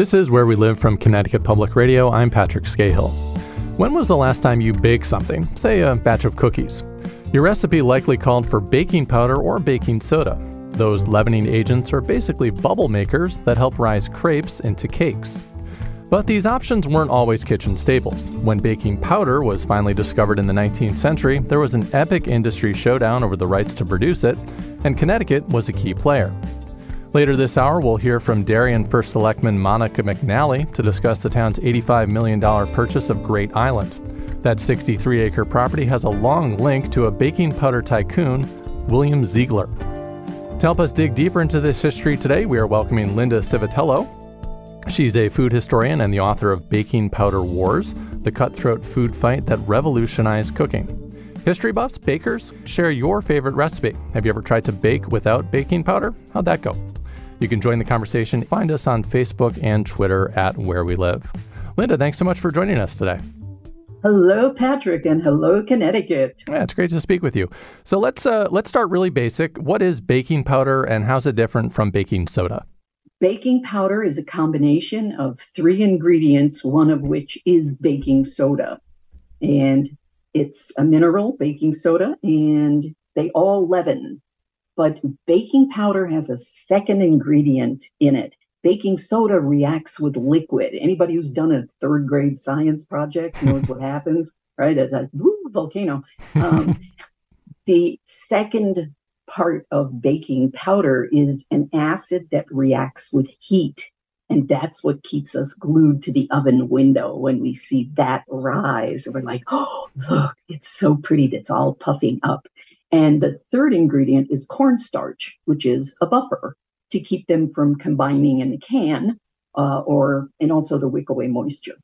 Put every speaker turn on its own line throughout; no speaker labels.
This is Where We Live from Connecticut Public Radio. I'm Patrick Skahill. When was the last time you baked something, say a batch of cookies? Your recipe likely called for baking powder or baking soda. Those leavening agents are basically bubble makers that help rise crepes into cakes. But these options weren't always kitchen staples. When baking powder was finally discovered in the 19th century, there was an epic industry showdown over the rights to produce it, and Connecticut was a key player. Later this hour, we'll hear from Darien First Selectman Monica McNally to discuss the town's $85 million purchase of Great Island. That 63 acre property has a long link to a baking powder tycoon, William Ziegler. To help us dig deeper into this history today, we are welcoming Linda Civitello. She's a food historian and the author of Baking Powder Wars, the cutthroat food fight that revolutionized cooking. History buffs, bakers, share your favorite recipe. Have you ever tried to bake without baking powder? How'd that go? You can join the conversation. Find us on Facebook and Twitter at Where We Live. Linda, thanks so much for joining us today.
Hello, Patrick, and hello, Connecticut.
Yeah, it's great to speak with you. So let's uh, let's start really basic. What is baking powder, and how's it different from baking soda?
Baking powder is a combination of three ingredients, one of which is baking soda, and it's a mineral, baking soda, and they all leaven but baking powder has a second ingredient in it. Baking soda reacts with liquid. Anybody who's done a third grade science project knows what happens, right? As a woo, volcano. Um, the second part of baking powder is an acid that reacts with heat. And that's what keeps us glued to the oven window when we see that rise. And we're like, oh, look, it's so pretty. It's all puffing up. And the third ingredient is cornstarch, which is a buffer to keep them from combining in the can uh, or and also to wick away moisture.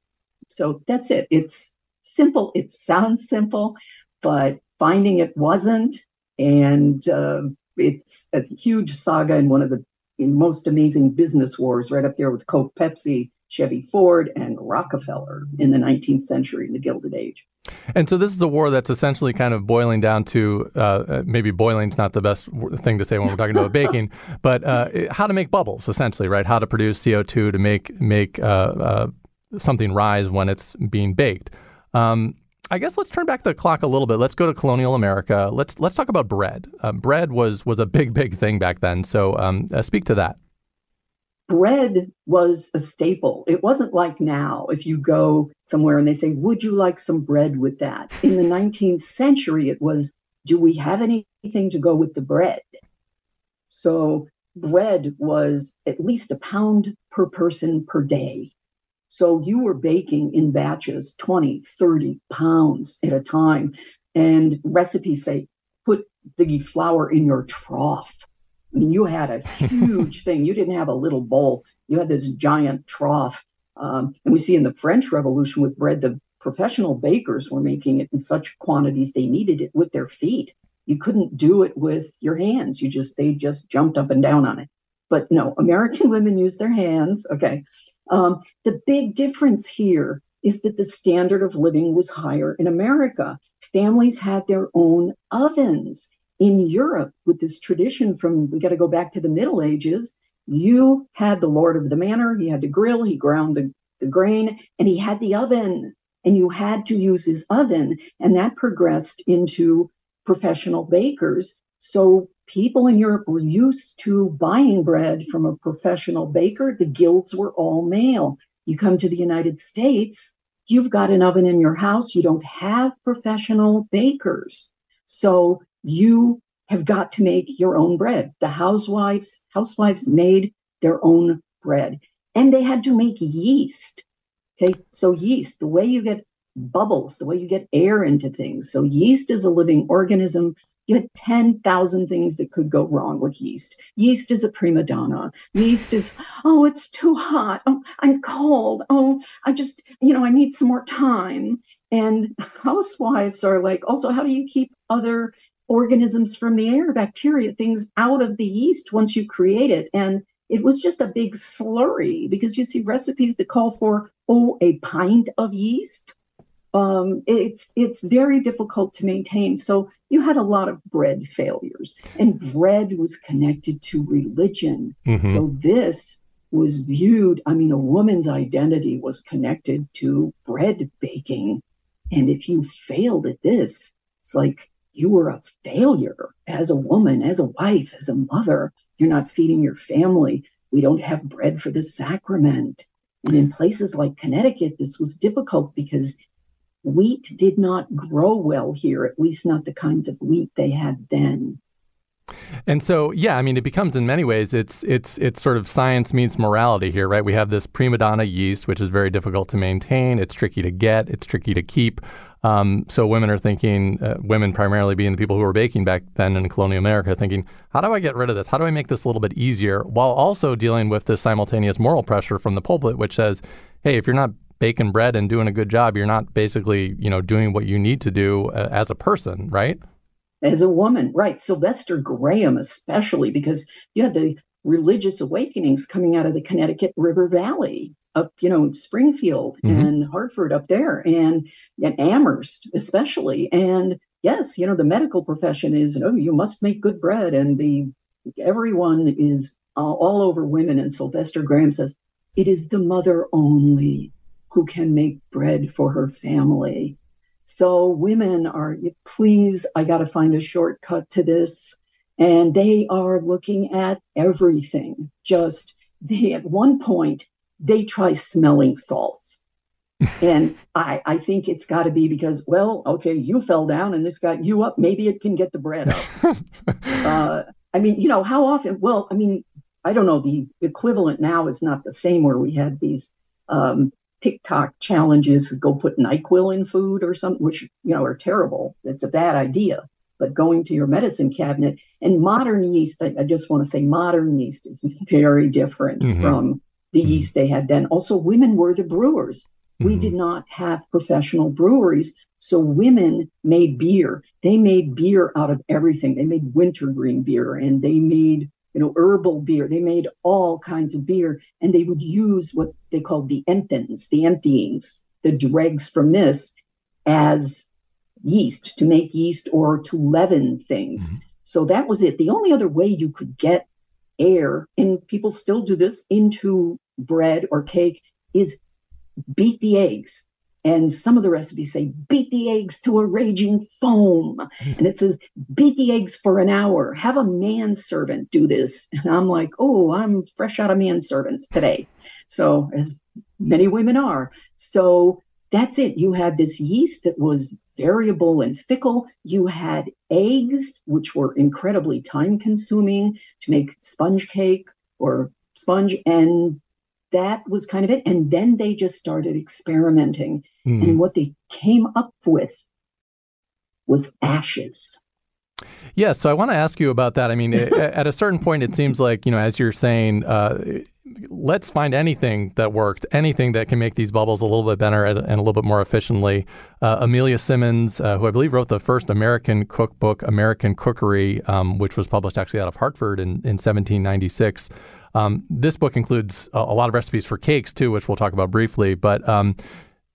So that's it. It's simple. It sounds simple, but finding it wasn't. And uh, it's a huge saga and one of the most amazing business wars right up there with Coke, Pepsi, Chevy Ford, and Rockefeller in the 19th century in the Gilded Age.
And so this is a war that's essentially kind of boiling down to uh, uh maybe boiling's not the best thing to say when we're talking about baking, but uh, how to make bubbles essentially, right? How to produce CO two to make make uh, uh, something rise when it's being baked. Um, I guess let's turn back the clock a little bit. Let's go to colonial America. Let's let's talk about bread. Uh, bread was was a big big thing back then. So um, speak to that
bread was a staple. It wasn't like now, if you go somewhere and they say, Would you like some bread with that? In the 19th century, it was, Do we have anything to go with the bread? So bread was at least a pound per person per day. So you were baking in batches 20, 30 pounds at a time. And recipes say, put the flour in your trough I mean, you had a huge thing. You didn't have a little bowl. You had this giant trough. Um, and we see in the French Revolution with bread, the professional bakers were making it in such quantities they kneaded it with their feet. You couldn't do it with your hands. You just they just jumped up and down on it. But no, American women use their hands. Okay. Um, the big difference here is that the standard of living was higher in America. Families had their own ovens in Europe with this tradition from we got to go back to the Middle Ages. You had the Lord of the Manor, he had to grill, he ground the, the grain, and he had the oven, and you had to use his oven. And that progressed into professional bakers. So people in Europe were used to buying bread from a professional baker. The guilds were all male. You come to the United States, you've got an oven in your house, you don't have professional bakers. So you have got to make your own bread. The housewives, housewives made their own bread and they had to make yeast. Okay. So yeast, the way you get bubbles, the way you get air into things. So yeast is a living organism. you had 10,000 things that could go wrong with yeast. Yeast is a prima donna. Yeast is, oh, it's too hot. Oh, I'm cold. Oh, I just, you know, I need some more time. And housewives are like, also, how do you keep other organisms from the air, bacteria, things out of the yeast once you create it? And it was just a big slurry because you see recipes that call for, oh, a pint of yeast. Um, it's it's very difficult to maintain. So you had a lot of bread failures, and bread was connected to religion. Mm-hmm. So this was viewed. I mean, a woman's identity was connected to bread baking, and if you failed at this, it's like you were a failure as a woman, as a wife, as a mother. You're not feeding your family. We don't have bread for the sacrament. And in places like Connecticut, this was difficult because wheat did not grow well here, at least not the kinds of wheat they had then.
And so, yeah, I mean, it becomes in many ways it's it's it's sort of science meets morality here, right? We have this prima donna yeast, which is very difficult to maintain. It's tricky to get. It's tricky to keep. Um, so women are thinking, uh, women primarily being the people who were baking back then in colonial America, thinking, how do I get rid of this? How do I make this a little bit easier, while also dealing with this simultaneous moral pressure from the pulpit, which says, hey, if you're not baking bread and doing a good job, you're not basically, you know, doing what you need to do uh, as a person, right?
as a woman, right? Sylvester Graham, especially because you had the religious awakenings coming out of the Connecticut River Valley up, you know, Springfield mm-hmm. and Hartford up there and, and Amherst, especially. And yes, you know, the medical profession is, oh, you must make good bread. And the everyone is all, all over women. And Sylvester Graham says, it is the mother only who can make bread for her family. So women are, please, I got to find a shortcut to this. And they are looking at everything. Just they, at one point, they try smelling salts. and I, I think it's got to be because, well, okay, you fell down and this got you up. Maybe it can get the bread up. uh, I mean, you know, how often? Well, I mean, I don't know. The equivalent now is not the same where we had these um, TikTok challenges go put NyQuil in food or something, which you know are terrible. It's a bad idea. But going to your medicine cabinet and modern yeast, I, I just want to say modern yeast is very different mm-hmm. from the mm-hmm. yeast they had then. Also, women were the brewers. Mm-hmm. We did not have professional breweries. So women made beer. They made beer out of everything. They made wintergreen beer and they made you know, herbal beer. They made all kinds of beer, and they would use what they called the emptyings, the emptyings, the dregs from this, as yeast to make yeast or to leaven things. Mm-hmm. So that was it. The only other way you could get air, and people still do this, into bread or cake is beat the eggs. And some of the recipes say, beat the eggs to a raging foam. And it says, beat the eggs for an hour. Have a manservant do this. And I'm like, oh, I'm fresh out of manservants today. So, as many women are. So, that's it. You had this yeast that was variable and fickle. You had eggs, which were incredibly time consuming to make sponge cake or sponge. And that was kind of it. And then they just started experimenting. Mm. And what they came up with was ashes.
Yeah, so I want to ask you about that. I mean, at a certain point, it seems like, you know, as you're saying, uh, let's find anything that worked, anything that can make these bubbles a little bit better and a little bit more efficiently. Uh, Amelia Simmons, uh, who I believe wrote the first American cookbook, American Cookery, um, which was published actually out of Hartford in, in 1796. Um, this book includes a, a, lot of recipes for cakes too, which we'll talk about briefly. But um,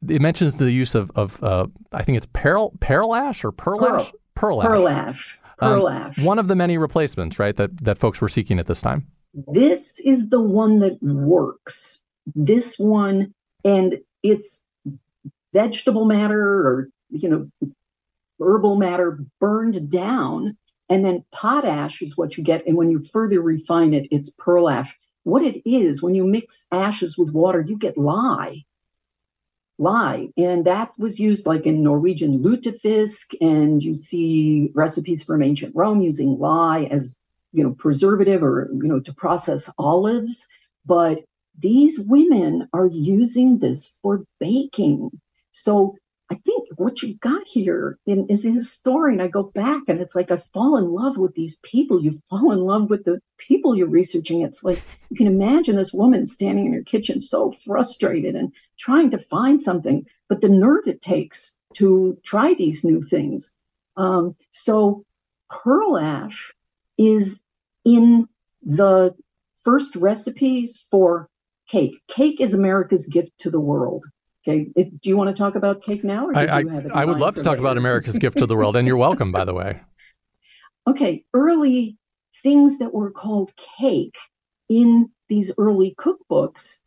it mentions the use of, of uh, I think it's pearl, pearl ash or pearl, pearl ash?
Pearl ash. Pearl ash. Um,
ash. One of the many replacements, right, that, that folks were seeking at this time.
This is the one that works. This one, and it's vegetable matter or, you know, herbal matter burned down and then potash is what you get. And when you further refine it, it's pearl ash. What it is, when you mix ashes with water, you get lye. Lye. And that was used like in Norwegian lutefisk. And you see recipes from ancient Rome using lye as, you know, preservative or, you know, to process olives. But these women are using this for baking. So I think what you got here in, is a historian. I go back and it's like I fall in love with these people. You fall in love with the people you're researching. It's like you can imagine this woman standing in her kitchen so frustrated and trying to find something, but the nerve it takes to try these new things. Um, so pearl ash is in the first recipes for cake. Cake is America's gift to the world. Okay. If, do you want to talk about cake now?
I, I, I would love to talk later? about America's gift to the world, and you're welcome, by the way.
Okay. Early things that were called cake in these early cookbooks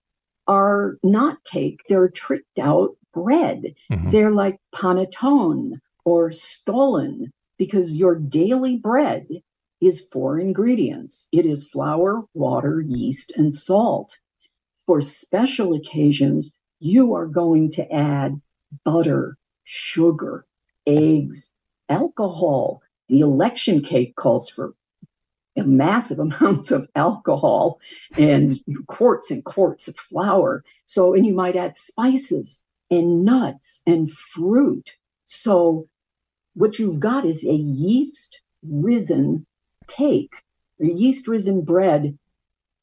are not cake. They're tricked out bread. Mm-hmm. They're like panettone or stollen because your daily bread is four ingredients it is flour, water, yeast, and salt. For special occasions, you are going to add butter, sugar, eggs, alcohol. The election cake calls for massive amounts of alcohol and quarts and quarts of flour. So, and you might add spices and nuts and fruit. So, what you've got is a yeast risen cake, yeast risen bread,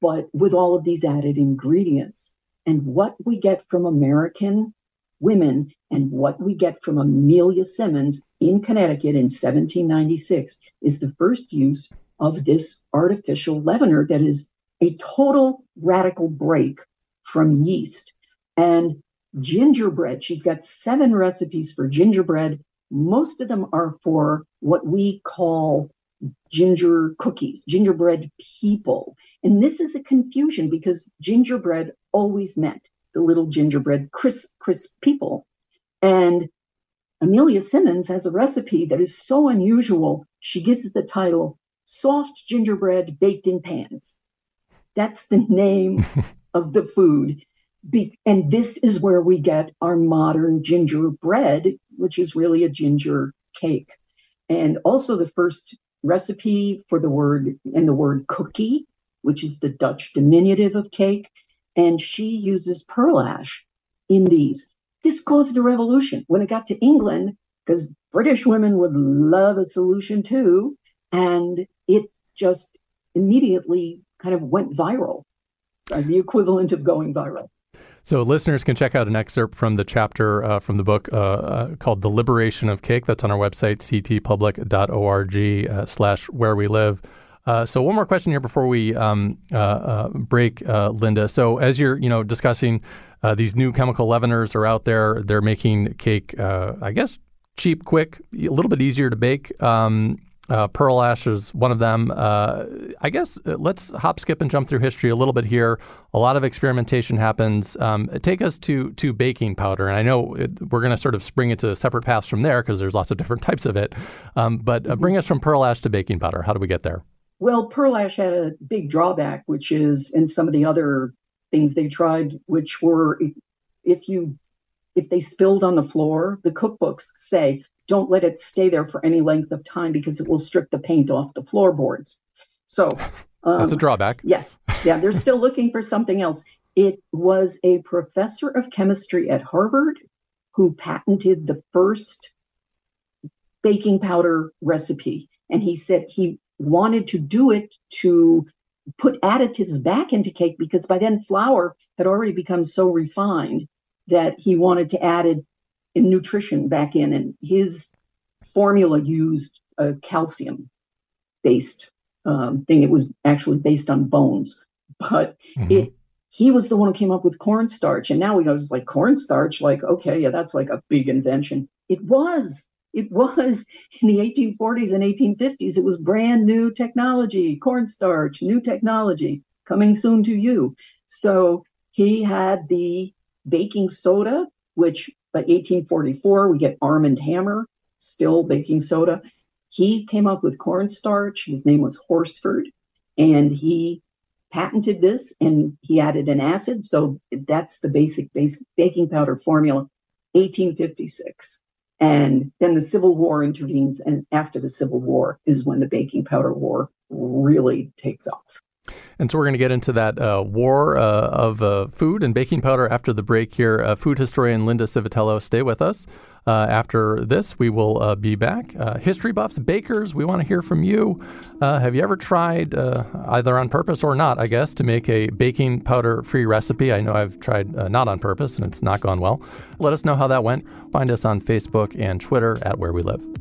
but with all of these added ingredients. And what we get from American women and what we get from Amelia Simmons in Connecticut in 1796 is the first use of this artificial leavener that is a total radical break from yeast. And gingerbread, she's got seven recipes for gingerbread. Most of them are for what we call ginger cookies, gingerbread people. And this is a confusion because gingerbread always meant the little gingerbread crisp, crisp people. And Amelia Simmons has a recipe that is so unusual, she gives it the title Soft Gingerbread Baked in Pans. That's the name of the food. Be- and this is where we get our modern gingerbread, which is really a ginger cake. And also the first recipe for the word and the word cookie, which is the Dutch diminutive of cake. And she uses pearl ash in these. This caused a revolution when it got to England, because British women would love a solution too. And it just immediately kind of went viral, uh, the equivalent of going viral.
So listeners can check out an excerpt from the chapter uh, from the book uh, uh, called "The Liberation of Cake." That's on our website, ctpublic.org/slash where we live. Uh, so one more question here before we um, uh, uh, break, Linda. So as you're, you know, discussing these new chemical leaveners are out there, they're making cake, I guess, cheap, quick, a little bit easier to bake. Um, uh, pearl ash is one of them. Uh, I guess uh, let's hop, skip, and jump through history a little bit here. A lot of experimentation happens. Um, take us to to baking powder, and I know it, we're going to sort of spring into separate paths from there because there's lots of different types of it. Um, but uh, bring us from pearl ash to baking powder. How do we get there?
Well, pearl ash had a big drawback, which is in some of the other things they tried, which were if you if they spilled on the floor, the cookbooks say don't let it stay there for any length of time because it will strip the paint off the floorboards. So
um, that's a drawback.
Yeah, yeah, they're still looking for something else. It was a professor of chemistry at Harvard who patented the first baking powder recipe. And he said he wanted to do it to put additives back into cake because by then flour had already become so refined that he wanted to add it in nutrition back in, and his formula used a calcium based um, thing. It was actually based on bones, but mm-hmm. it he was the one who came up with cornstarch, and now he goes like cornstarch, like okay, yeah, that's like a big invention. It was. It was in the 1840s and 1850s. It was brand new technology, cornstarch, new technology coming soon to you. So he had the baking soda, which by 1844, we get Arm and Hammer, still baking soda. He came up with cornstarch. His name was Horsford, and he patented this and he added an acid. So that's the basic, basic baking powder formula, 1856. And then the Civil War intervenes, and after the Civil War is when the baking powder war really takes off.
And so we're going to get into that uh, war uh, of uh, food and baking powder after the break here. Uh, food historian Linda Civitello, stay with us. Uh, after this, we will uh, be back. History buffs, bakers, we want to hear from you. Have you ever tried, either on purpose or not, I guess, to make a baking powder free recipe? I know I've tried not on purpose and it's not gone well. Let us know how that went. Find us on Facebook and Twitter at Where We Live.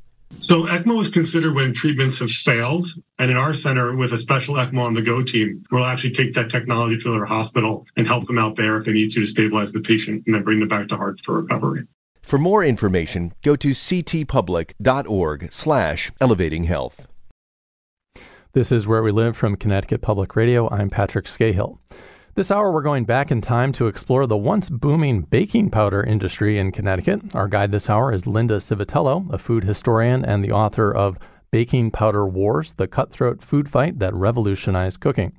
So ECMO is considered when treatments have failed. And in our center, with a special ECMO on the go team, we'll actually take that technology to their hospital and help them out there if they need to to stabilize the patient and then bring them back to Hartford recovery.
For more information, go to ctpublic.org slash elevating health.
This is Where We Live from Connecticut Public Radio. I'm Patrick Skahill. This hour, we're going back in time to explore the once booming baking powder industry in Connecticut. Our guide this hour is Linda Civitello, a food historian and the author of Baking Powder Wars The Cutthroat Food Fight That Revolutionized Cooking.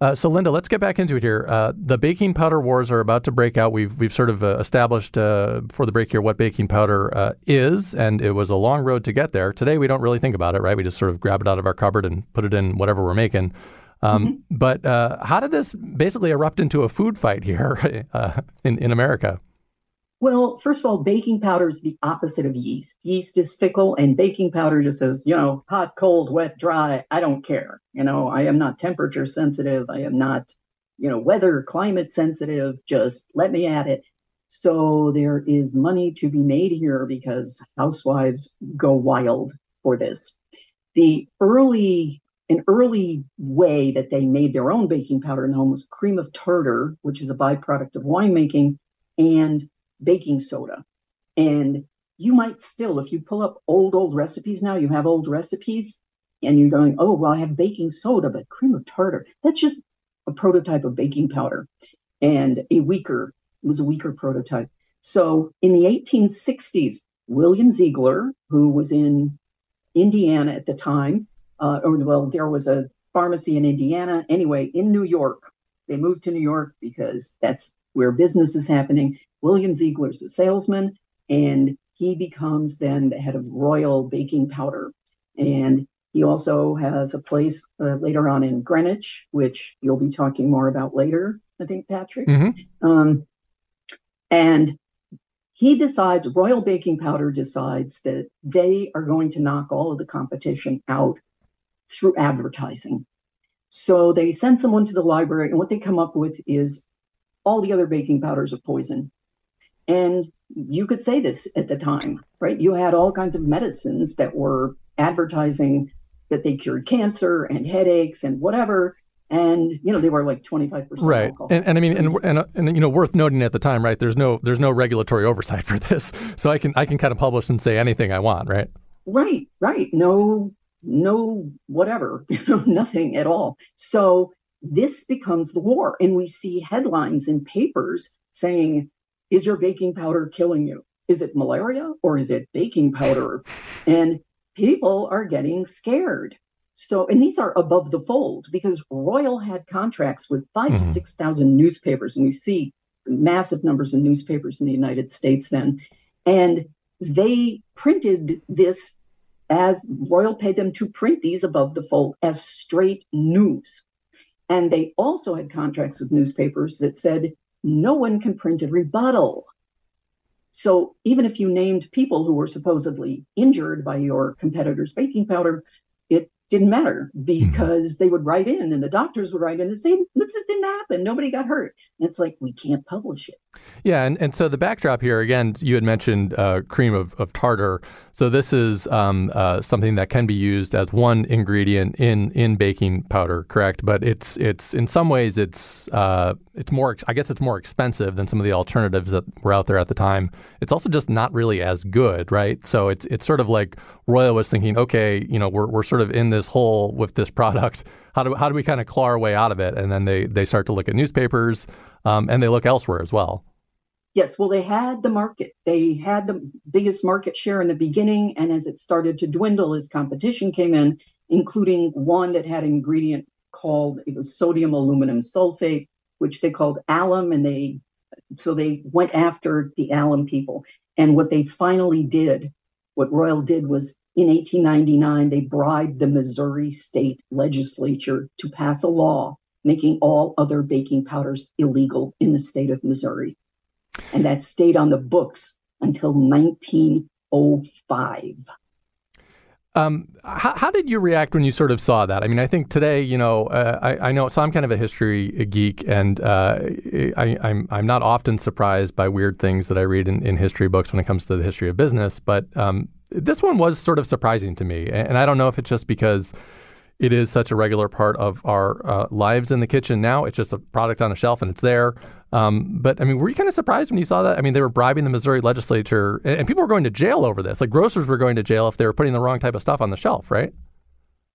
Uh, so, Linda, let's get back into it here. Uh, the baking powder wars are about to break out. We've we've sort of uh, established uh, before the break here what baking powder uh, is, and it was a long road to get there. Today, we don't really think about it, right? We just sort of grab it out of our cupboard and put it in whatever we're making. Um, mm-hmm. But uh, how did this basically erupt into a food fight here uh, in, in America?
Well, first of all, baking powder is the opposite of yeast. Yeast is fickle, and baking powder just says, you know, hot, cold, wet, dry. I don't care. You know, I am not temperature sensitive. I am not, you know, weather, climate sensitive. Just let me at it. So there is money to be made here because housewives go wild for this. The early an early way that they made their own baking powder in home was cream of tartar, which is a byproduct of winemaking, and baking soda. And you might still, if you pull up old, old recipes now, you have old recipes, and you're going, oh, well, I have baking soda, but cream of tartar, that's just a prototype of baking powder and a weaker, was a weaker prototype. So in the 1860s, William Ziegler, who was in Indiana at the time, uh, or well, there was a pharmacy in Indiana. Anyway, in New York, they moved to New York because that's where business is happening. William Ziegler's a salesman, and he becomes then the head of Royal Baking Powder. And he also has a place uh, later on in Greenwich, which you'll be talking more about later, I think, Patrick. Mm-hmm. Um, and he decides, Royal Baking Powder decides that they are going to knock all of the competition out through advertising. So they send someone to the library, and what they come up with is all the other baking powders are poison. And you could say this at the time, right? You had all kinds of medicines that were advertising that they cured cancer and headaches and whatever. And you know they were like twenty five percent.
Right, and, and I mean, and, and and you know, worth noting at the time, right? There's no there's no regulatory oversight for this, so I can I can kind of publish and say anything I want, right?
Right, right. No no whatever, nothing at all. So this becomes the war. And we see headlines in papers saying, Is your baking powder killing you? Is it malaria or is it baking powder? And people are getting scared. So, and these are above the fold because Royal had contracts with 5 mm-hmm. to 6,000 newspapers. And we see massive numbers of newspapers in the United States then. And they printed this as Royal paid them to print these above the fold as straight news. And they also had contracts with newspapers that said no one can print a rebuttal. So even if you named people who were supposedly injured by your competitor's baking powder, didn't matter mm-hmm. because they would write in and the doctors would write in and say, this just didn't happen. Nobody got hurt. And it's like, we can't publish it.
Yeah. And, and so the backdrop here, again, you had mentioned uh, cream of, of tartar. So this is um, uh, something that can be used as one ingredient in, in baking powder, correct? But it's, it's in some ways, it's, uh, it's more, I guess it's more expensive than some of the alternatives that were out there at the time. It's also just not really as good, right? So it's, it's sort of like Royal was thinking, okay, you know, we're, we're sort of in this hole with this product. How do how do we kind of claw our way out of it? And then they they start to look at newspapers, um, and they look elsewhere as well.
Yes, well, they had the market. They had the biggest market share in the beginning, and as it started to dwindle, as competition came in, including one that had an ingredient called it was sodium aluminum sulfate, which they called alum, and they so they went after the alum people. And what they finally did, what Royal did was in 1899, they bribed the Missouri state legislature to pass a law making all other baking powders illegal in the state of Missouri. And that stayed on the books until 1905.
Um, how, how, did you react when you sort of saw that? I mean, I think today, you know, uh, I, I, know, so I'm kind of a history geek, and uh, I, am not often surprised by weird things that I read in, in history books when it comes to the history of business. But um, this one was sort of surprising to me, and I don't know if it's just because it is such a regular part of our uh, lives in the kitchen now. It's just a product on a shelf and it's there. Um, but I mean, were you kind of surprised when you saw that? I mean, they were bribing the Missouri legislature, and, and people were going to jail over this. Like grocers were going to jail if they were putting the wrong type of stuff on the shelf, right?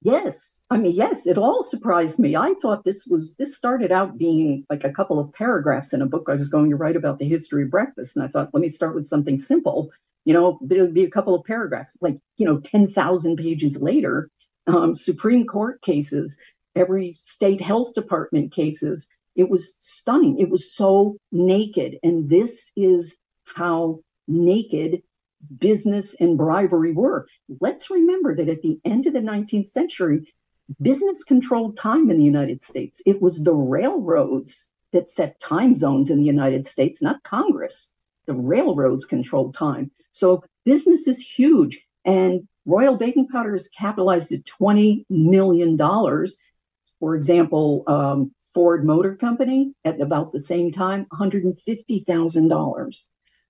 Yes. I mean, yes, it all surprised me. I thought this was, this started out being like a couple of paragraphs in a book I was going to write about the history of breakfast. And I thought, let me start with something simple you know, it would be a couple of paragraphs, like, you know, 10,000 pages later, um, Supreme Court cases, every state health department cases. It was stunning. It was so naked. And this is how naked business and bribery were. Let's remember that at the end of the 19th century, business controlled time in the United States. It was the railroads that set time zones in the United States, not Congress. The railroads controlled time. So business is huge. And Royal Baking Powder is capitalized at $20 million. For example, um, Ford Motor Company at about the same time, $150,000.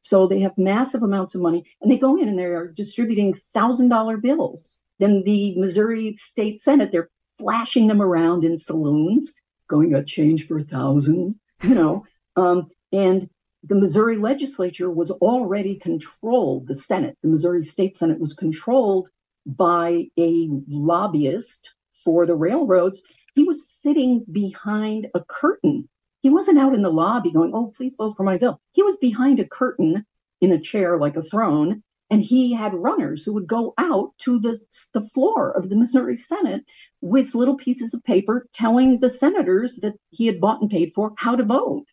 So they have massive amounts of money and they go in and they are distributing $1,000 bills. Then the Missouri State Senate, they're flashing them around in saloons, going a change for a thousand, you know. Um, and the Missouri legislature was already controlled, the Senate, the Missouri State Senate was controlled by a lobbyist for the railroads. He was sitting behind a curtain. He wasn't out in the lobby going, Oh, please vote for my bill. He was behind a curtain in a chair like a throne. And he had runners who would go out to the, the floor of the Missouri Senate with little pieces of paper telling the senators that he had bought and paid for how to vote.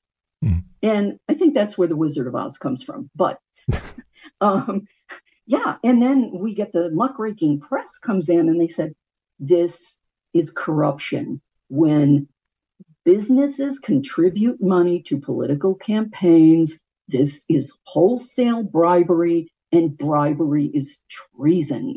Mm. And I think that's where the Wizard of Oz comes from. But um, yeah, and then we get the muckraking press comes in and they said, this is corruption. When businesses contribute money to political campaigns, this is wholesale bribery, and bribery is treason.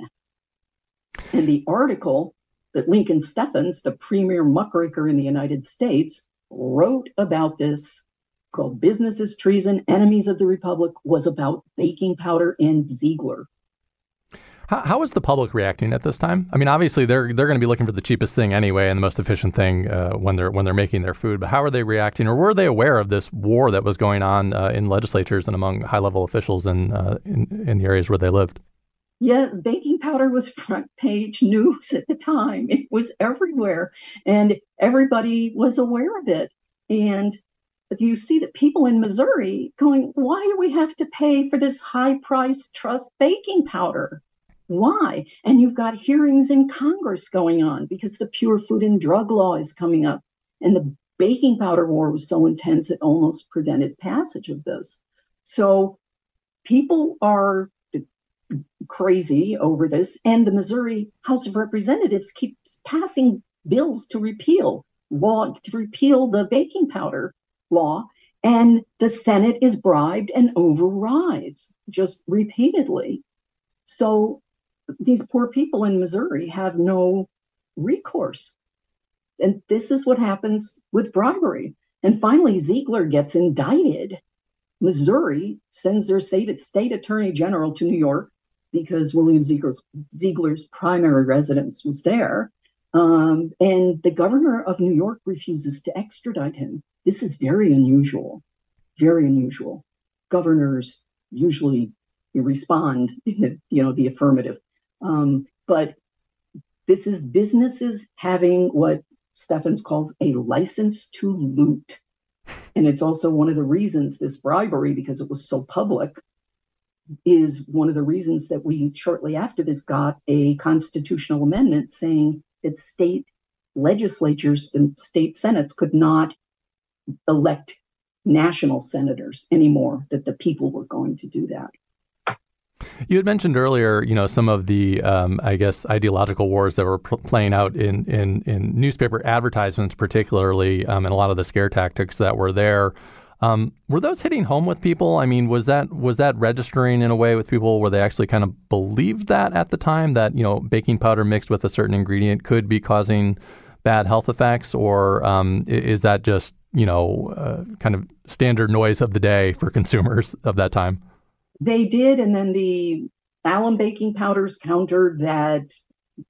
And the article that Lincoln Steffens, the premier muckraker in the United States, wrote about this called Business is Treason, Enemies of the Republic was about baking powder and Ziegler.
How, how is the public reacting at this time? I mean, obviously they're they're going to be looking for the cheapest thing anyway and the most efficient thing uh, when they're when they're making their food. But how are they reacting, or were they aware of this war that was going on uh, in legislatures and among high level officials in, uh, in in the areas where they lived?
Yes, baking powder was front page news at the time. It was everywhere, and everybody was aware of it. And you see that people in Missouri going, why do we have to pay for this high price trust baking powder? Why? And you've got hearings in Congress going on because the Pure Food and Drug Law is coming up. And the baking powder war was so intense it almost prevented passage of this. So people are crazy over this. And the Missouri House of Representatives keeps passing bills to repeal law to repeal the baking powder law, and the Senate is bribed and overrides just repeatedly. So these poor people in Missouri have no recourse. And this is what happens with bribery. And finally, Ziegler gets indicted. Missouri sends their state, state attorney general to New York because William Ziegler's, Ziegler's primary residence was there. Um, and the governor of New York refuses to extradite him. This is very unusual, very unusual. Governors usually respond, you know, the affirmative. Um, but this is businesses having what Steffens calls a license to loot. And it's also one of the reasons this bribery, because it was so public, is one of the reasons that we shortly after this got a constitutional amendment saying that state legislatures and state senates could not elect national senators anymore, that the people were going to do that.
You had mentioned earlier, you know, some of the, um, I guess, ideological wars that were pl- playing out in, in, in newspaper advertisements, particularly, um, and a lot of the scare tactics that were there. Um, were those hitting home with people? I mean, was that was that registering in a way with people where they actually kind of believed that at the time that you know baking powder mixed with a certain ingredient could be causing bad health effects, or um, is that just you know uh, kind of standard noise of the day for consumers of that time?
They did, and then the alum baking powders countered that.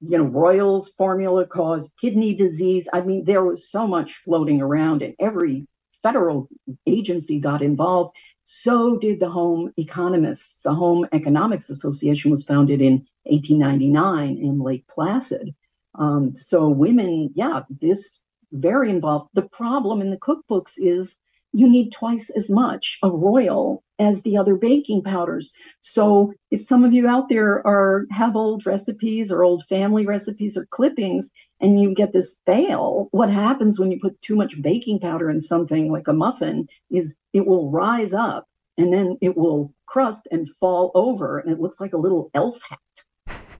You know, Royal's formula caused kidney disease. I mean, there was so much floating around, and every federal agency got involved. So did the Home Economists. The Home Economics Association was founded in 1899 in Lake Placid. Um, so women, yeah, this very involved. The problem in the cookbooks is you need twice as much of royal as the other baking powders. So if some of you out there are have old recipes or old family recipes or clippings and you get this fail, what happens when you put too much baking powder in something like a muffin is it will rise up and then it will crust and fall over and it looks like a little elf hat.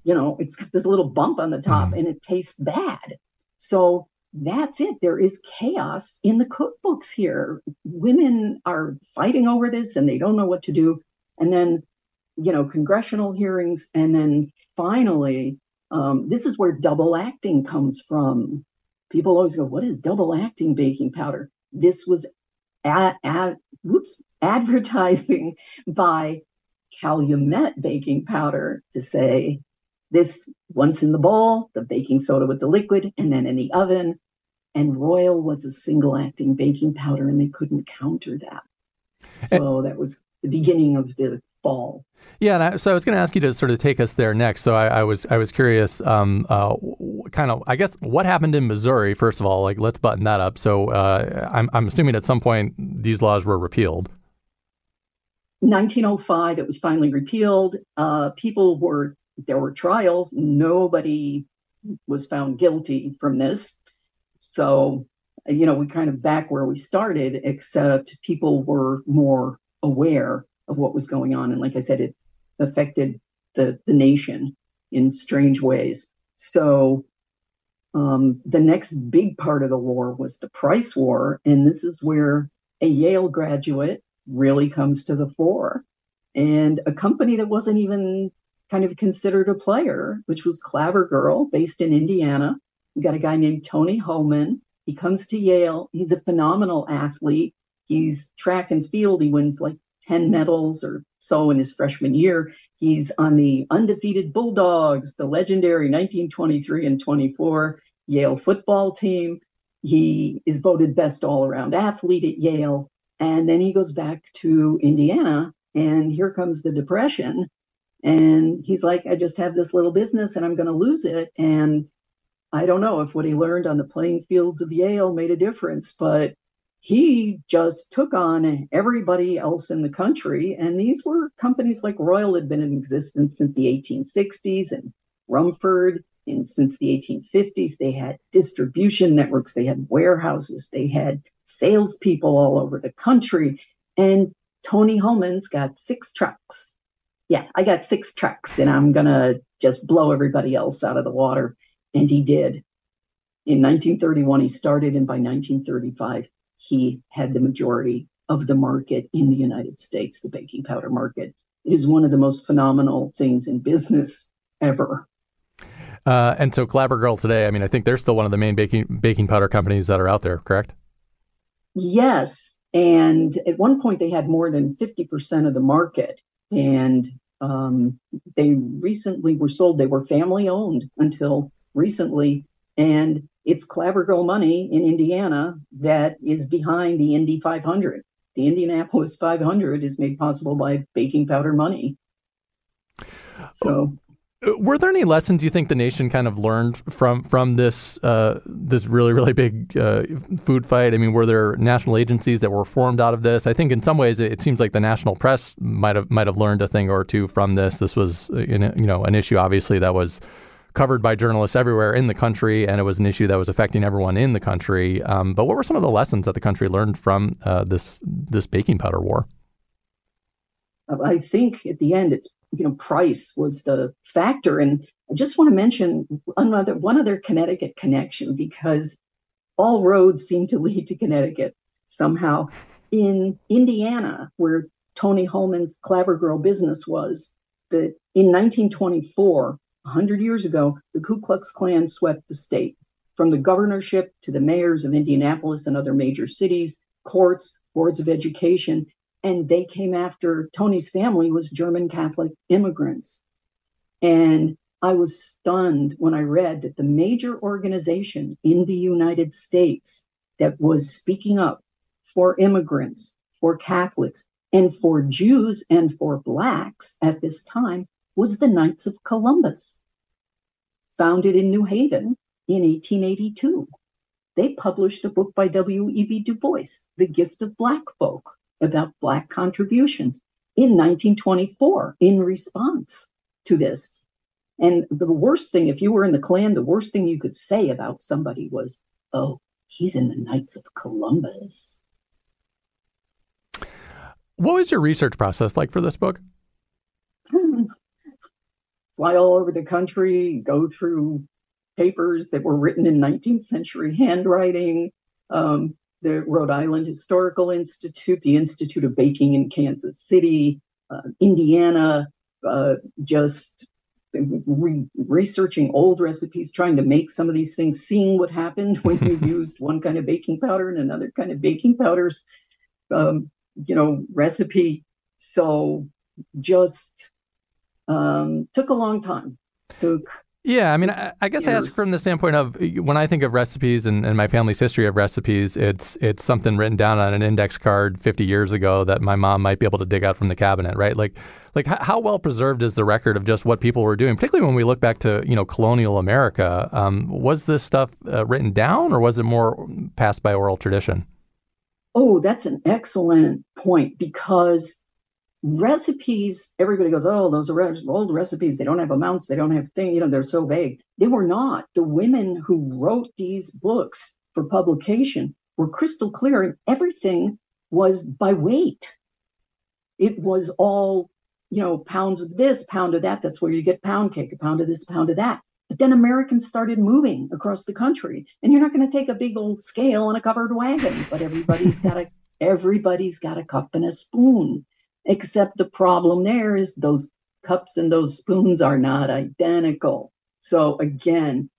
You know, it's got this little bump on the top mm. and it tastes bad. So that's it. There is chaos in the cookbooks here. Women are fighting over this and they don't know what to do. And then, you know, congressional hearings. And then finally, um, this is where double acting comes from. People always go, What is double acting baking powder? This was ad, ad, whoops, advertising by Calumet baking powder to say this once in the bowl, the baking soda with the liquid, and then in the oven. And Royal was a single acting baking powder, and they couldn't counter that. So that was the beginning of the fall.
Yeah, I, so I was going to ask you to sort of take us there next. So I, I was I was curious, um, uh, kind of, I guess, what happened in Missouri first of all. Like, let's button that up. So uh, I'm I'm assuming at some point these laws were repealed.
1905, it was finally repealed. Uh, people were there were trials. Nobody was found guilty from this. So, you know, we kind of back where we started, except people were more aware of what was going on. And like I said, it affected the, the nation in strange ways. So, um, the next big part of the war was the price war. And this is where a Yale graduate really comes to the fore. And a company that wasn't even kind of considered a player, which was Clabber Girl, based in Indiana. We got a guy named Tony Hulman. He comes to Yale. He's a phenomenal athlete. He's track and field. He wins like 10 medals or so in his freshman year. He's on the undefeated Bulldogs, the legendary 1923 and 24 Yale football team. He is voted best all around athlete at Yale. And then he goes back to Indiana, and here comes the Depression. And he's like, I just have this little business and I'm going to lose it. And I don't know if what he learned on the playing fields of Yale made a difference, but he just took on everybody else in the country. And these were companies like Royal had been in existence since the 1860s and Rumford. And since the 1850s, they had distribution networks, they had warehouses, they had salespeople all over the country. And Tony Hulman's got six trucks yeah, I got six trucks and I'm going to just blow everybody else out of the water. And he did. In 1931, he started, and by 1935, he had the majority of the market in the United States, the baking powder market. It is one of the most phenomenal things in business ever.
Uh, and so Clabber Girl today, I mean, I think they're still one of the main baking baking powder companies that are out there, correct?
Yes. And at one point, they had more than 50% of the market. And um, they recently were sold. They were family owned until recently. And it's Clabber money in Indiana that is behind the Indy 500. The Indianapolis 500 is made possible by baking powder money. So
were there any lessons you think the nation kind of learned from from this uh, this really really big uh, food fight? I mean, were there national agencies that were formed out of this? I think in some ways it, seems like the national press might have might have learned a thing or two from this. This was uh, you know an issue obviously that was covered by journalists everywhere in the country, and it was an issue that was affecting everyone in the country. Um, but what were some of the lessons that the country learned from uh, this this baking powder war?
I think at the end, it's you know, price was the factor. And I just want to mention another one other Connecticut connection because all roads seem to lead to Connecticut somehow. In Indiana, where Tony Hulman's Clabber Girl business was, that in 1924, 100 years ago, the Ku Klux Klan swept the state from the governorship to the mayors of Indianapolis and other major cities, courts, boards of education, and they came after Tony's family was German Catholic immigrants. And I was stunned when I read that the major organization in the United States that was speaking up for immigrants, for Catholics, and for Jews and for Blacks at this time was the Knights of Columbus, founded in New Haven in 1882. They published a book by W.E.B. Du Bois, The Gift of Black Folk, about Black contributions in 1924 in response to this. And the worst thing, if you were in the Klan, the worst thing you could say about somebody was, oh, he's in the Knights of Columbus.
What was your research process like for this book?
Fly all over the country, go through papers that were written in 19th century handwriting, um, the Rhode Island Historical Institute, the Institute of Baking in Kansas City, uh, Indiana, uh, just re- researching old recipes, trying to make some of these things, seeing what happened when you used one kind of baking powder and another kind of baking powders, um, you know, recipe. So just um, took a long time. Took
yeah, I mean, I, I guess years. I ask from the standpoint of when I think of recipes and, and, my family's history of recipes, it's it's something written down on an index card 50 years ago that my mom might be able to dig out from the cabinet, right? Like, like how well preserved is the record of just what people were doing, particularly when we look back to you know colonial America? Um, was this stuff uh, written down, or was it more passed by oral tradition?
Oh, that's an excellent point because recipes everybody goes oh those are old recipes. They don't have amounts. They don't have thing you know they're so vague. They were not. The women who wrote these books for publication were crystal clear and everything was by weight. It was all you know pounds of this pound of that. That's where you get pound cake a pound of this a pound of that. But then americans started moving across the country. And you're not going to take a big old scale on a covered wagon but everybody's got a everybody's got a cup and a spoon except the problem there is those cups and those spoons are not identical. So again,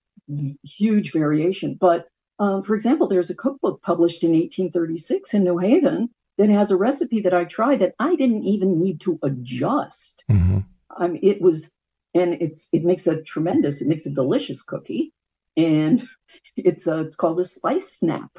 huge variation. But um, for example, there's a cookbook published in 1836 in New Haven that has a recipe that I tried that I didn't even need to adjust. Mm-hmm. I mean, it was, and it's it makes a tremendous, it makes a delicious cookie, and it's a it's called a spice snap,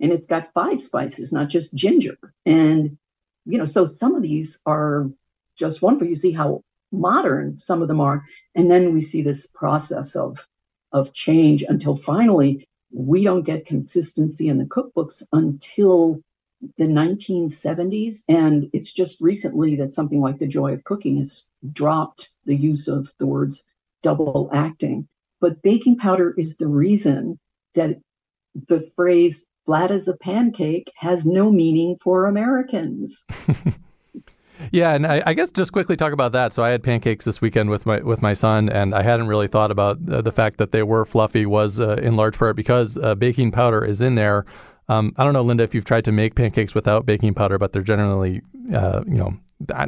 and it's got five spices, not just ginger, and you know, so some of these are just wonderful. You see how modern some of them are, and then we see this process of of change until finally we don't get consistency in the cookbooks until the 1970s and it's just recently that something like the joy of cooking has dropped the use of the words double acting but baking powder is the reason that the phrase flat as a pancake has no meaning for Americans.
Yeah, and I, I, guess just quickly talk about that. So I had pancakes this weekend with my with my son, and I hadn't really thought about uh, the fact that they were fluffy was uh, in large part because uh, baking powder is in there. Um, I don't know, Linda, if you've tried to make pancakes without baking powder, but they're generally, uh, you know,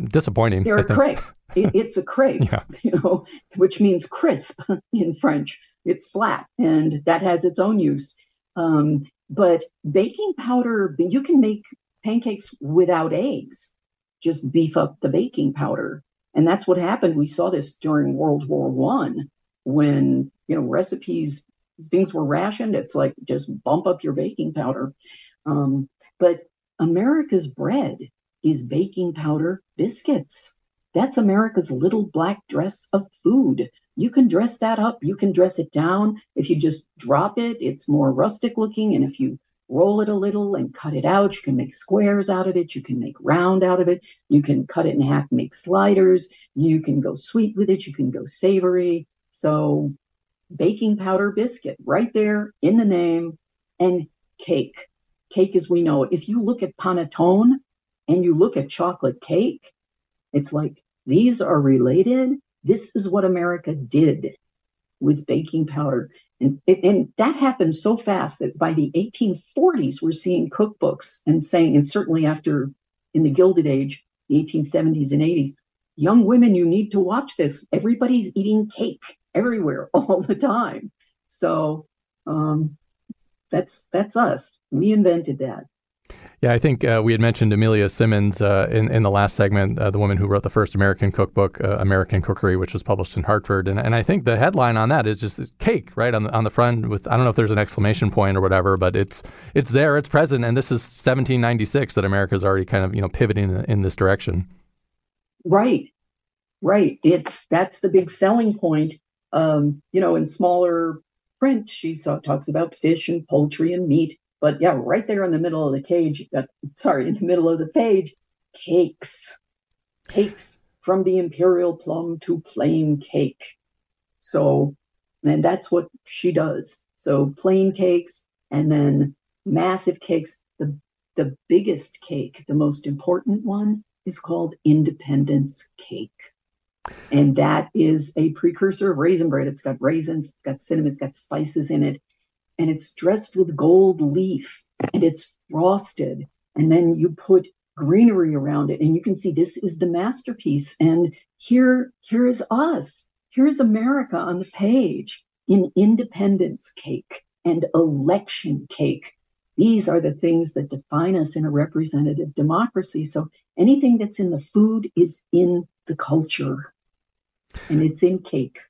disappointing.
They're a it, it's a crepe, yeah. you know, which means crisp in French. It's flat, and that has its own use. Um, but baking powder, you can make pancakes without eggs. Just beef up the baking powder, and that's what happened. We saw this during World War One when you know recipes things were rationed. It's like just bump up your baking powder. Um, but America's bread is baking powder biscuits. That's America's little black dress of food. You can dress that up, you can dress it down. If you just drop it, it's more rustic looking. And if you roll it a little and cut it out, you can make squares out of it, you can make round out of it, you can cut it in half, make sliders, you can go sweet with it, you can go savory. So, baking powder biscuit right there in the name, and cake. Cake as we know it. If you look at panettone and you look at chocolate cake, it's like these are related. This is what America did with baking powder. And, and that happened so fast that by the 1840s, we're seeing cookbooks and saying, and certainly after in the Gilded Age, the 1870s and 80s, young women, you need to watch this. Everybody's eating cake everywhere all the time. So um, that's that's us. We invented that.
Yeah, I think uh, we had mentioned Amelia Simmons uh, in in the last segment, uh, the woman who wrote the first American cookbook, uh, American Cookery, which was published in Hartford, and and I think the headline on that is just cake, right on the on the front with I don't know if there's an exclamation point or whatever, but it's it's there, it's present, and this is 1796 that America's already kind of you know pivoting in, in this direction.
Right, right. It's that's the big selling point. Um, you know, in smaller print, she saw, talks about fish and poultry and meat but yeah, right there in the middle of the cage, uh, sorry, in the middle of the page, cakes. Cakes from the imperial plum to plain cake. So, and that's what she does. So plain cakes and then massive cakes. The the biggest cake, the most important one, is called Independence Cake. And that is a precursor of raisin bread. It's got raisins, it's got cinnamon, it's got spices in it and it's dressed with gold leaf and it's frosted. And then you put greenery around it and you can see this is the masterpiece. And here, here is us. Here's America on the page in independence cake and election cake. These are the things that define us in a representative democracy. So anything that's in the food is in the culture and it's in cake.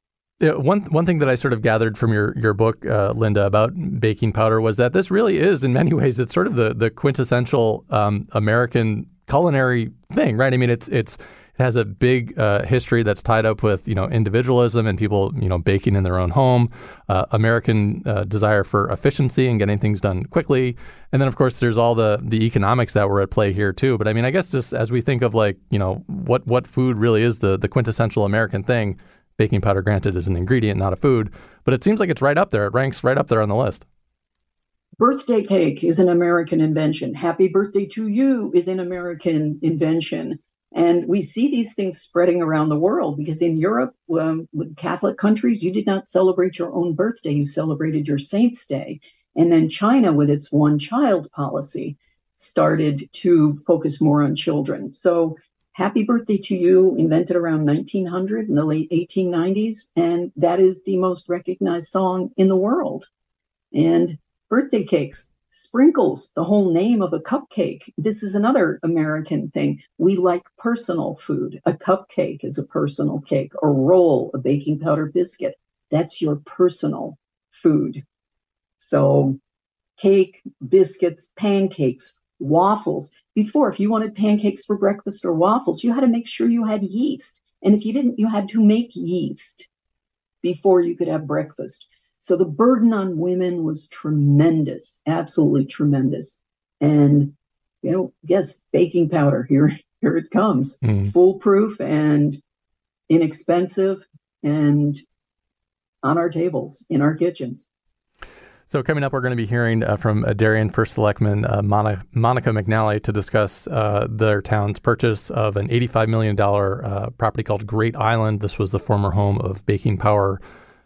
One one thing that I sort of gathered from your your book, uh, Linda, about baking powder was that this really is, in many ways, it's sort of the the quintessential um, American culinary thing, right? I mean, it's it's it has a big uh, history that's tied up with you know individualism and people you know baking in their own home, uh, American uh, desire for efficiency and getting things done quickly, and then of course there's all the the economics that were at play here too. But I mean, I guess just as we think of like you know what what food really is the the quintessential American thing Baking powder, granted, is an ingredient, not a food, but it seems like it's right up there. It ranks right up there on the list.
Birthday cake is an American invention. Happy birthday to you is an American invention. And we see these things spreading around the world because in Europe, um, with Catholic countries, you did not celebrate your own birthday, you celebrated your saint's day. And then China, with its one child policy, started to focus more on children. So Happy Birthday to You, invented around 1900 in the late 1890s, and that is the most recognized song in the world. And birthday cakes, sprinkles, the whole name of a cupcake. This is another American thing. We like personal food. A cupcake is a personal cake, a roll, a baking powder biscuit. That's your personal food. So, cake, biscuits, pancakes, waffles. Before, if you wanted pancakes for breakfast or waffles, you had to make sure you had yeast. And if you didn't, you had to make yeast before you could have breakfast. So the burden on women was tremendous, absolutely tremendous. And, you know, yes, baking powder, here, here it comes, mm. foolproof and inexpensive and on our tables in our kitchens.
So coming up, we're going to be hearing uh, from uh, Darien First Selectman uh, Monica, Monica McNally to discuss uh, their town's purchase of an $85 million uh, property called Great Island. This was the former home of baking power,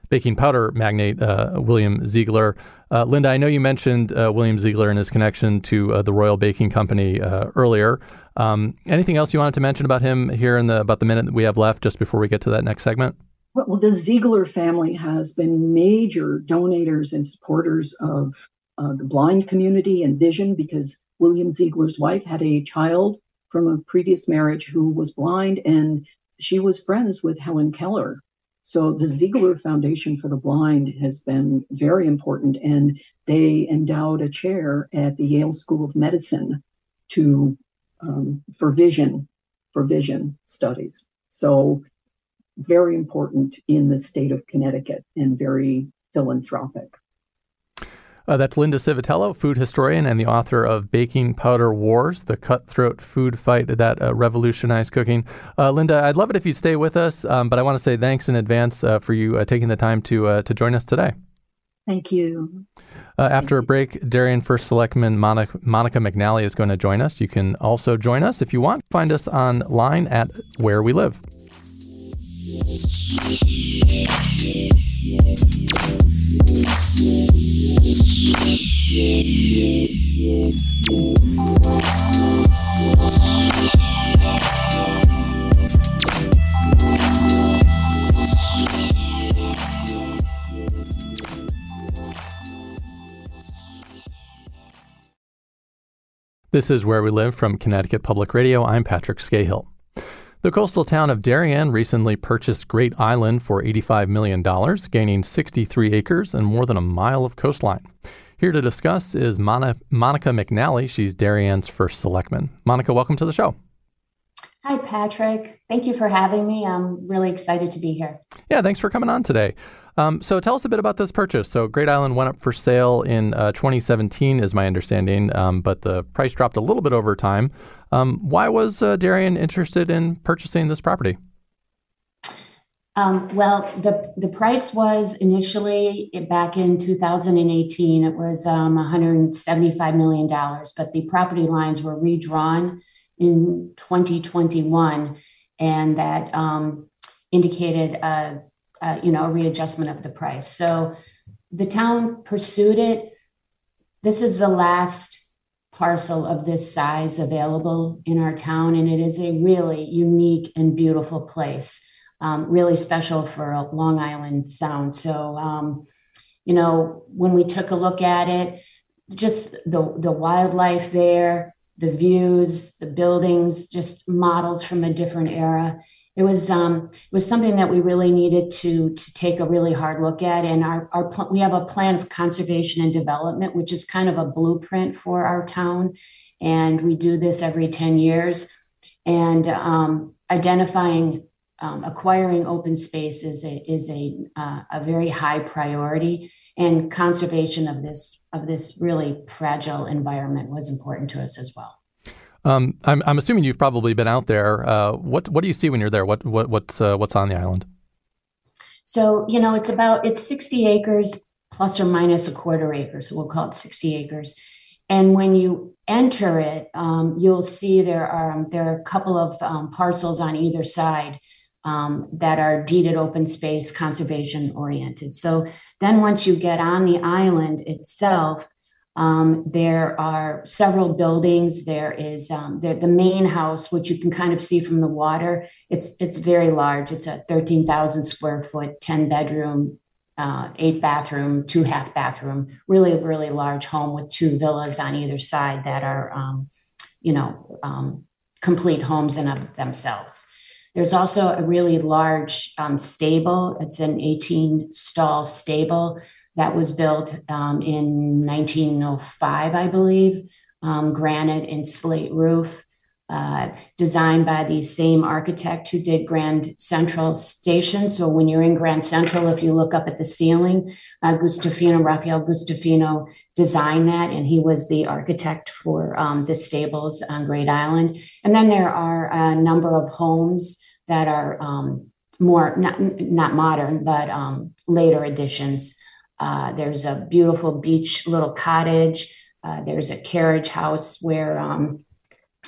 baking powder magnate uh, William Ziegler. Linda, I know you mentioned William Ziegler and his connection to the Royal Baking Company earlier. Um, anything else you wanted to mention about him here in the about the minute that we have left, just before we get to that next segment?
Well, the Ziegler family has been major donors and supporters of uh, the blind community and vision because William Ziegler's wife had a child from a previous marriage who was blind, and she was friends with Helen Keller. So the Ziegler Foundation for the Blind has been very important, and they endowed a chair at the Yale School of Medicine to um, for vision for vision studies. So very important in the state of Connecticut and very philanthropic.
Uh, that's Linda Civitello, food historian and the author of Baking Powder Wars, the cutthroat food fight that uh, revolutionized cooking. Uh, Linda, I'd love it if you'd stay with us, um, but I want to say thanks in advance uh, for you uh, taking the time to uh, to join us today.
Thank you.
after a break, Darien First Selectman Monica, Monica McNally is going to join us. You can also join us if you want. Find us online at Where We Live. This is Where We Live from Connecticut Public Radio. I'm Patrick Skahill. The coastal town of Darien recently purchased Great Island for $85 million, gaining 63 acres and more than a mile of coastline. Here to discuss is Monica McNally. She's Darien's first selectman. Monica, welcome to the show.
Hi, Patrick. Thank you for having me. I'm really excited to be here.
Yeah, thanks for coming on today. Um, so tell us a bit about this purchase. So Great Island went up for sale in uh, 2017, is my understanding, um, but the price dropped a little bit over time. Um, why was uh, Darien interested in purchasing this property?
Um, well, the the price was initially back in 2018. It was um, 175 million dollars, but the property lines were redrawn in 2021, and that um, indicated a, a, you know a readjustment of the price. So the town pursued it. This is the last parcel of this size available in our town, and it is a really unique and beautiful place. Um, really special for Long Island Sound. So, um, you know, when we took a look at it, just the the wildlife there, the views, the buildings, just models from a different era. It was um, it was something that we really needed to to take a really hard look at. And our our pl- we have a plan of conservation and development, which is kind of a blueprint for our town, and we do this every ten years. And um, identifying um, acquiring open space is a is a uh, a very high priority, and conservation of this of this really fragile environment was important to us as well.
Um, I'm, I'm assuming you've probably been out there. Uh, what what do you see when you're there? What what what's uh, what's on the island?
So you know, it's about it's 60 acres plus or minus a quarter acre. So we'll call it 60 acres. And when you enter it, um, you'll see there are there are a couple of um, parcels on either side um, that are deeded open space conservation oriented. So then once you get on the island itself, um, there are several buildings. There is um, the, the main house, which you can kind of see from the water. It's it's very large. It's a thirteen thousand square foot, ten bedroom, uh, eight bathroom, two half bathroom. Really, really large home with two villas on either side that are, um, you know, um, complete homes in of themselves. There's also a really large um, stable. It's an 18 stall stable that was built um, in 1905, I believe, um, granite and slate roof, uh, designed by the same architect who did Grand Central Station. So when you're in Grand Central, if you look up at the ceiling, uh, Guastavino, Rafael Guastavino designed that, and he was the architect for um, the stables on Great Island. And then there are a number of homes that are um, more not not modern, but um, later additions uh, there's a beautiful beach little cottage. Uh, there's a carriage house where um,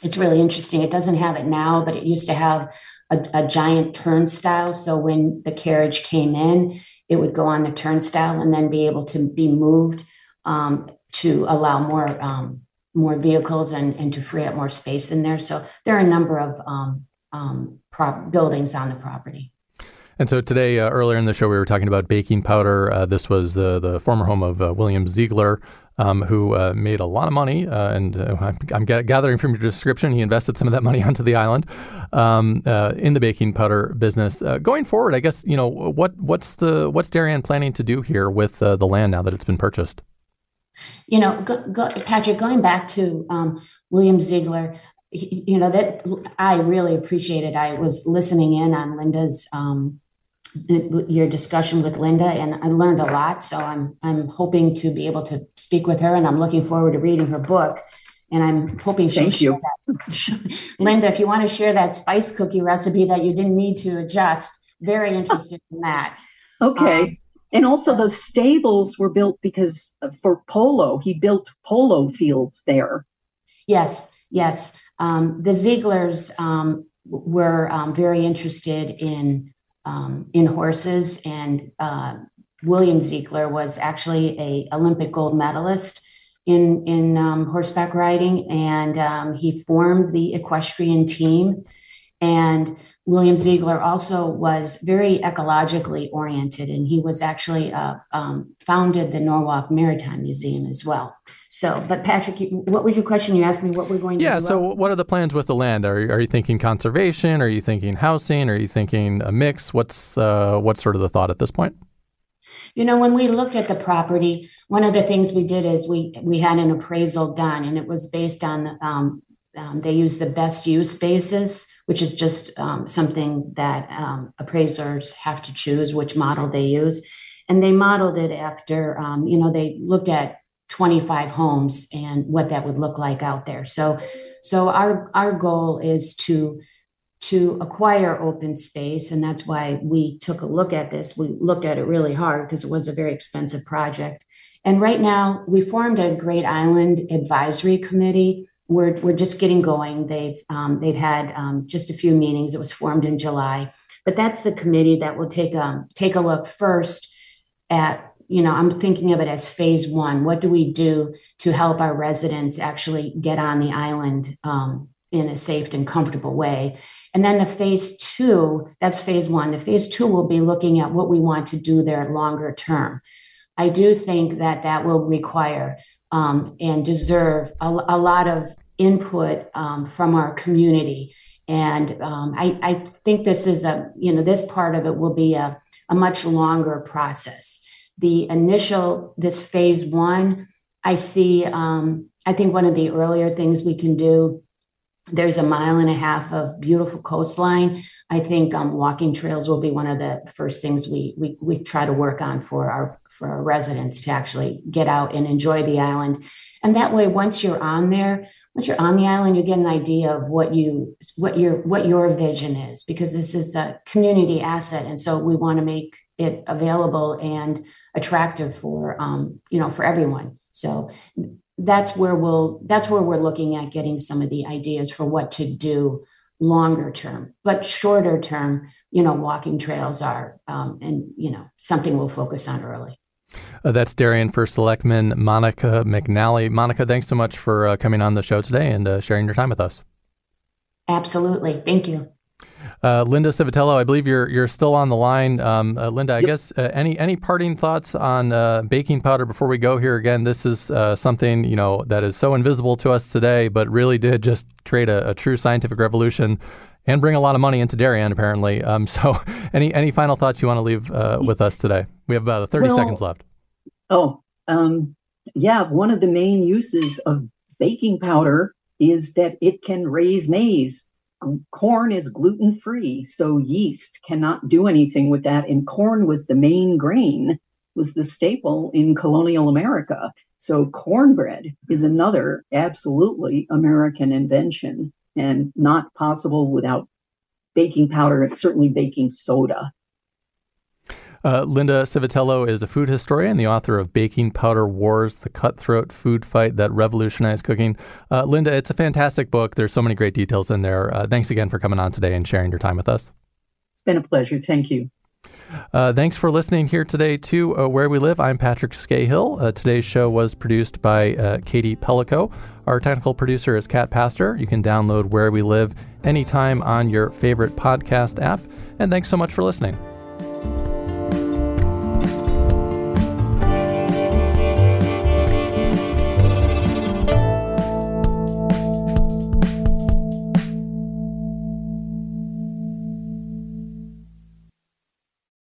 it's really interesting. It doesn't have it now, but it used to have a, a, giant turnstile. So when the carriage came in, it would go on the turnstile and then be able to be moved um, to allow more um, more vehicles and, and to free up more space in there. So there are a number of um, um, buildings on the property.
And so today, uh, earlier in the show, we were talking about baking powder. Uh, this was the the former home of uh, William Ziegler, um, who uh, made a lot of money. Uh, and uh, I'm, I'm g- gathering from your description, he invested some of that money onto the island um, in the baking powder business. going forward, I guess you know what what's the what's Darien planning to do here with the land now that it's been purchased.
You know, go, go, Patrick, going back to um, William Ziegler, you know that I really appreciated. I was listening in on Linda's um, your discussion with Linda, and I learned a lot. So I'm I'm hoping to be able to speak with her, and I'm looking forward to reading her book. And I'm hoping she'll
Thank you.
Linda, if you want to share that spice cookie recipe that you didn't need to adjust, very interested in that.
Okay. Um, and also, those stables were built because for polo, he built polo fields there.
Yes, yes. Um, the Zieglers um, were um, very interested in um, in horses, and uh, William Ziegler was actually a Olympic gold medalist in in um, horseback riding, and um, he formed the equestrian team. And William Ziegler also was very ecologically oriented, and he was actually uh, um, founded the Norwalk Maritime Museum as well. So, but Patrick, what was your question? You asked me what we're going
to
yeah,
do. Yeah. So, what are the plans with the land? Are, are you thinking conservation? Are you thinking housing? Are you thinking a mix? What's uh, what's sort of the thought at this point?
You know, when we looked at the property, one of the things we did is we we had an appraisal done, and it was based on um, um, they use the best use basis, which is just um, something that um, appraisers have to choose which model they use. And they modeled it after, um, you know, they looked at 25 homes and what that would look like out there. So, so our our goal is to to acquire open space, and that's why we took a look at this. We looked at it really hard because it was a very expensive project. And right now, we formed a Great Island Advisory Committee we're we're just getting going. They've um, they've had um, just a few meetings. It was formed in July, but that's the committee that will take a um, take a look first at you know I'm thinking of it as phase one. What do we do to help our residents actually get on the island um, in a safe and comfortable way? And then the phase two, that's phase one. The phase two will be looking at what we want to do there longer term. I do think that that will require um, and deserve a, a, lot of input um, from our community. And um, I, I, think this is a, you know, this part of it will be a, a much longer process. The initial, this phase one, I see, um, I think one of the earlier things we can do there's a mile and a half of beautiful coastline. I think um, walking trails will be one of the first things we, we we try to work on for our for our residents to actually get out and enjoy the island. And that way, once you're on there, once you're on the island, you get an idea of what you what your what your vision is, because this is a community asset, and so we want to make it available and attractive for um, you know for everyone. So that's where we'll that's where we're looking at getting some of the ideas for what to do longer term but shorter term you know walking trails are um, and you know something we'll focus on early
uh, that's Darien for Selectman Monica McNally. Monica, thanks so much for uh, coming on the show today and uh, sharing your time with us.
Absolutely. Thank you.
Uh, Linda Civitello, I believe you're you're still on the line. Um, uh, Linda, I yep. guess uh, any any parting thoughts on baking powder before we go here? Again, this is something you know that is so invisible to us today, but really did just create a, a true scientific revolution and bring a lot of money into Darien, apparently. Um, so, any any final thoughts you want to leave uh, with us today? We have about 30 well, seconds left.
Oh, um, yeah. One of the main uses of baking powder is that it can raise maize. Corn is gluten free, so yeast cannot do anything with that. And corn was the main grain, was the staple in colonial America. So cornbread is another absolutely American invention and not possible without baking powder and certainly baking soda.
Uh, Linda Civitello is a food historian, the author of Baking Powder Wars, the cutthroat food fight that revolutionized cooking. Uh, Linda, it's a fantastic book. There's so many great details in there. Uh, thanks again for coming on today and sharing your time with us.
It's been a pleasure. Thank you.
Uh, thanks for listening here today to uh, Where We Live. I'm Patrick Skahill. Uh, today's show was produced by uh, Katie Pellico. Our technical producer is Kat Pastor. You can download Where We Live anytime on your favorite podcast app. And thanks so much for listening.